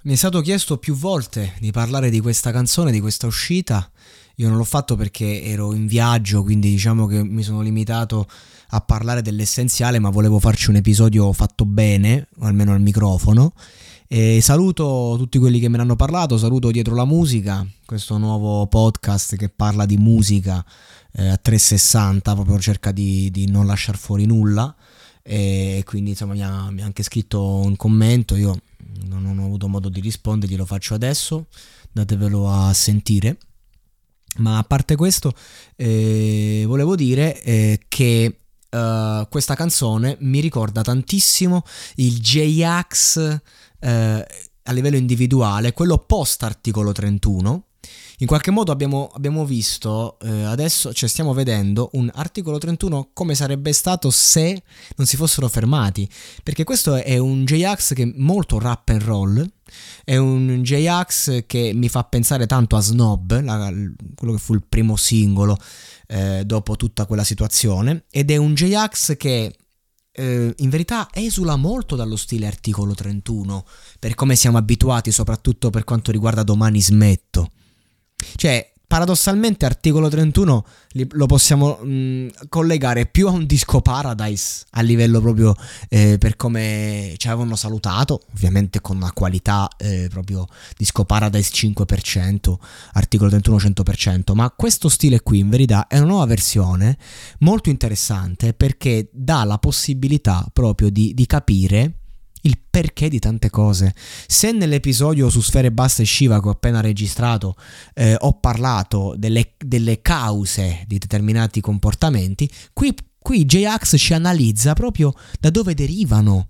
Mi è stato chiesto più volte di parlare di questa canzone, di questa uscita. Io non l'ho fatto perché ero in viaggio, quindi diciamo che mi sono limitato a parlare dell'essenziale, ma volevo farci un episodio fatto bene, almeno al microfono. E saluto tutti quelli che me ne hanno parlato, saluto Dietro la Musica, questo nuovo podcast che parla di musica eh, a 360, proprio cerca di, di non lasciare fuori nulla. E quindi insomma mi ha, mi ha anche scritto un commento, io non ho avuto modo di rispondergli, lo faccio adesso, datevelo a sentire. Ma a parte questo, eh, volevo dire eh, che uh, questa canzone mi ricorda tantissimo il J-Ax eh, a livello individuale, quello post articolo 31 in qualche modo abbiamo, abbiamo visto eh, adesso, cioè stiamo vedendo un articolo 31 come sarebbe stato se non si fossero fermati, perché questo è un J-Ax che è molto rap and roll, è un J-Ax che mi fa pensare tanto a Snob, la, quello che fu il primo singolo eh, dopo tutta quella situazione, ed è un J-Ax che eh, in verità esula molto dallo stile articolo 31, per come siamo abituati, soprattutto per quanto riguarda domani smetto. Cioè, paradossalmente articolo 31 lo possiamo mh, collegare più a un disco Paradise a livello proprio eh, per come ci avevano salutato, ovviamente con una qualità eh, proprio disco Paradise 5%, articolo 31 100%, ma questo stile qui in verità è una nuova versione molto interessante perché dà la possibilità proprio di, di capire il perché di tante cose. Se nell'episodio su Sfere Basse e Shiva che ho appena registrato eh, ho parlato delle, delle, cause di determinati comportamenti, qui, qui J-Ax ci analizza proprio da dove derivano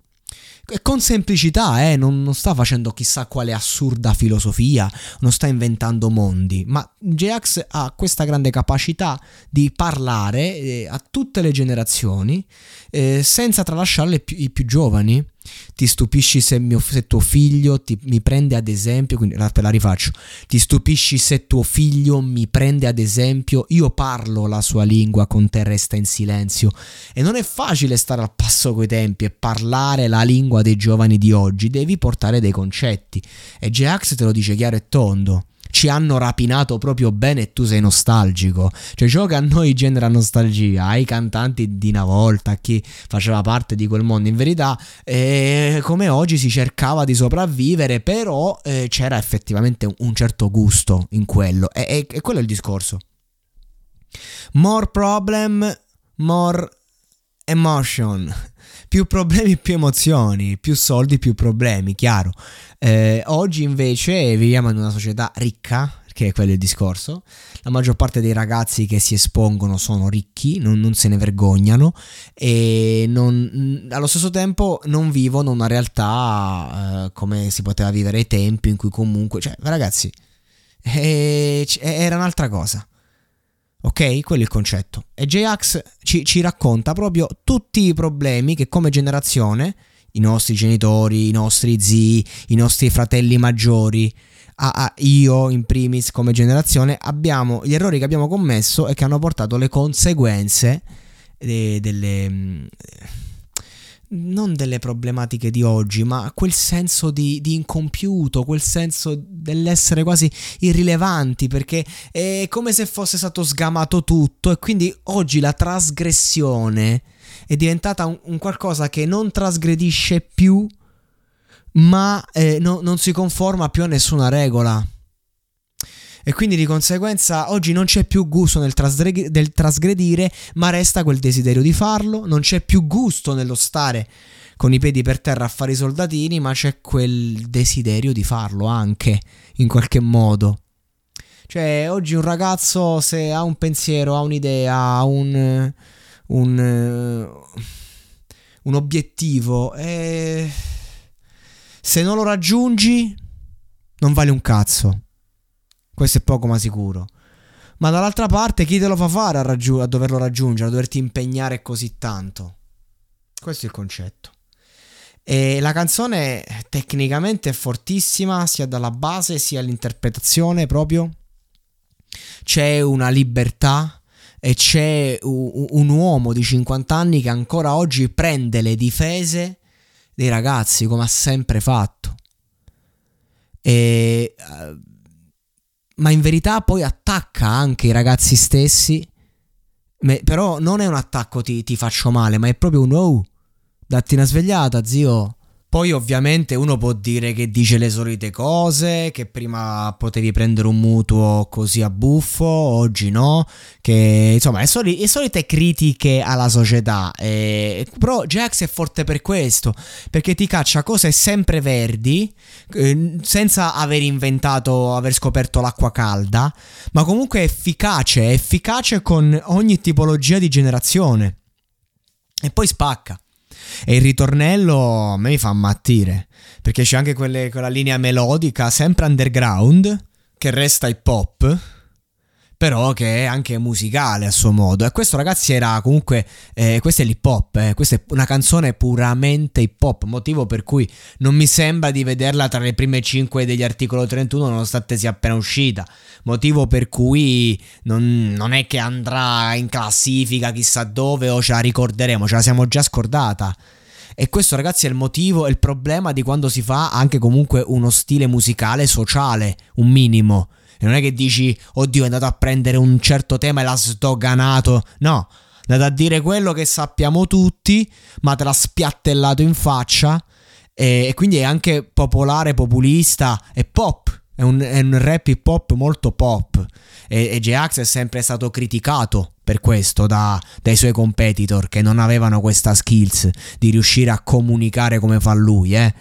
con semplicità, eh, non, non, sta facendo chissà quale assurda filosofia, non sta inventando mondi, ma J-Ax ha questa grande capacità di parlare eh, a tutte le generazioni eh, senza tralasciare i più giovani ti stupisci se, mio, se tuo figlio ti, mi prende ad esempio, quindi te la rifaccio, ti stupisci se tuo figlio mi prende ad esempio, io parlo la sua lingua, con te resta in silenzio. E non è facile stare al passo coi tempi e parlare la lingua dei giovani di oggi, devi portare dei concetti. E J-Ax te lo dice chiaro e tondo ci hanno rapinato proprio bene e tu sei nostalgico. Cioè ciò che a noi genera nostalgia, ai cantanti di una volta, a chi faceva parte di quel mondo, in verità, eh, come oggi si cercava di sopravvivere, però eh, c'era effettivamente un certo gusto in quello. E, e, e quello è il discorso. More problem, more emotion più problemi, più emozioni, più soldi, più problemi, chiaro. Eh, oggi invece viviamo in una società ricca, che è quello il discorso. La maggior parte dei ragazzi che si espongono sono ricchi, non, non se ne vergognano e non, allo stesso tempo non vivono una realtà eh, come si poteva vivere ai tempi in cui comunque, cioè ragazzi, eh, era un'altra cosa. Ok? Quello è il concetto. E J-Ax ci, ci racconta proprio tutti i problemi che come generazione, i nostri genitori, i nostri zii, i nostri fratelli maggiori, a, a io in primis come generazione, abbiamo gli errori che abbiamo commesso e che hanno portato le conseguenze de, delle non delle problematiche di oggi, ma quel senso di, di, incompiuto, quel senso dell'essere quasi irrilevanti, perché è come se fosse stato sgamato tutto e quindi oggi la trasgressione è diventata un, un qualcosa che non trasgredisce più ma eh, no, non si conforma più a nessuna regola. E quindi di conseguenza oggi non c'è più gusto nel, trasgre- del trasgredire, ma resta quel desiderio di farlo, non c'è più gusto nello stare con i piedi per terra a fare i soldatini, ma c'è quel desiderio di farlo anche, in qualche modo. Cioè, oggi un ragazzo se ha un pensiero, ha un'idea, ha un, un, un obiettivo, e se non lo raggiungi, non vale un cazzo. Questo è poco ma sicuro. Ma dall'altra parte, chi te lo fa fare a, raggiu- a doverlo raggiungere, a doverti impegnare così tanto? Questo è il concetto. E la canzone tecnicamente è fortissima, sia dalla base sia all'interpretazione proprio. C'è una libertà e c'è un uomo di 50 anni che ancora oggi prende le difese dei ragazzi come ha sempre fatto. E, uh, ma in verità poi attacca anche i ragazzi stessi. però non è un attacco ti, ti faccio male, ma è proprio un oh Datti una svegliata, zio. Poi ovviamente uno può dire che dice le solite cose, che prima potevi prendere un mutuo così a buffo, oggi no, che insomma le, soli, le solite critiche alla società. Eh, però Jax è forte per questo, perché ti caccia cose sempre verdi, eh, senza aver inventato, aver scoperto l'acqua calda, ma comunque è efficace, è efficace con ogni tipologia di generazione. E poi spacca. E il ritornello a me mi fa ammattire. Perché c'è anche quelle, quella linea melodica, sempre underground, che resta hip hop però che è anche musicale a suo modo. E questo, ragazzi, era comunque. Eh, questo è l'hip hop. Eh. Questa è una canzone puramente hip hop. Motivo per cui non mi sembra di vederla tra le prime 5 degli articoli 31, nonostante sia appena uscita. Motivo per cui non, non è che andrà in classifica chissà dove o ce la ricorderemo, ce la siamo già scordata. E questo, ragazzi, è il motivo e il problema di quando si fa anche comunque uno stile musicale sociale, un minimo. E non è che dici, oddio, è andato a prendere un certo tema e l'ha sdoganato. No, è andato a dire quello che sappiamo tutti, ma te l'ha spiattellato in faccia. E, e quindi è anche popolare, populista e pop. È un, è un rap hip hop molto pop. E, e J-Ax è sempre stato criticato per questo da, dai suoi competitor che non avevano questa skills di riuscire a comunicare come fa lui, eh.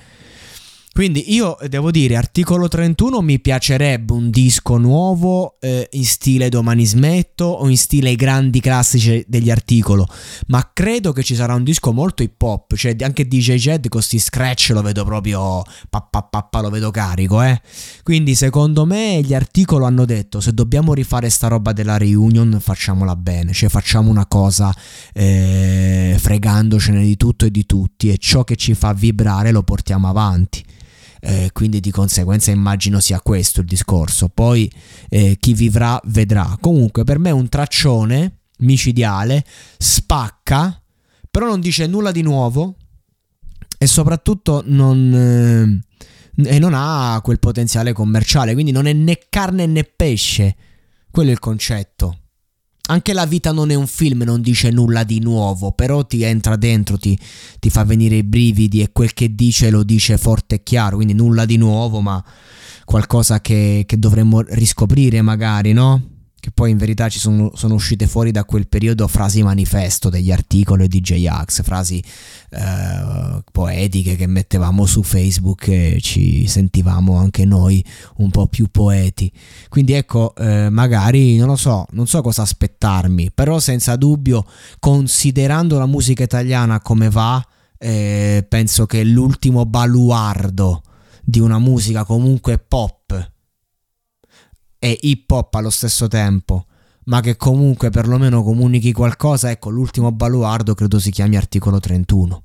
Quindi io devo dire, articolo 31 mi piacerebbe un disco nuovo eh, in stile Domani Smetto o in stile i grandi classici degli articolo, ma credo che ci sarà un disco molto hip hop, cioè anche DJ Jed con questi scratch lo vedo proprio, pappa lo vedo carico, eh. Quindi secondo me gli articolo hanno detto se dobbiamo rifare sta roba della reunion facciamola bene, cioè facciamo una cosa eh, fregandocene di tutto e di tutti e ciò che ci fa vibrare lo portiamo avanti eh, quindi di conseguenza immagino sia questo il discorso. Poi eh, chi vivrà vedrà. Comunque per me un traccione micidiale, spacca, però non dice nulla di nuovo e soprattutto non, eh, e non ha quel potenziale commerciale, quindi non è né carne né pesce. Quello è il concetto. Anche la vita non è un film, non dice nulla di nuovo, però ti entra dentro, ti, ti fa venire i brividi e quel che dice lo dice forte e chiaro, quindi nulla di nuovo, ma qualcosa che, che dovremmo riscoprire magari, no? Che poi in verità ci sono, sono, uscite fuori da quel periodo frasi manifesto degli articoli di J-Ax, frasi eh, poetiche che mettevamo su Facebook e ci sentivamo anche noi un po' più poeti. Quindi ecco, eh, magari non lo so, non so cosa aspettarmi, però senza dubbio, considerando la musica italiana come va, eh, penso che l'ultimo baluardo di una musica comunque pop e hip hop allo stesso tempo, ma che comunque perlomeno comunichi qualcosa, ecco l'ultimo baluardo credo si chiami articolo 31.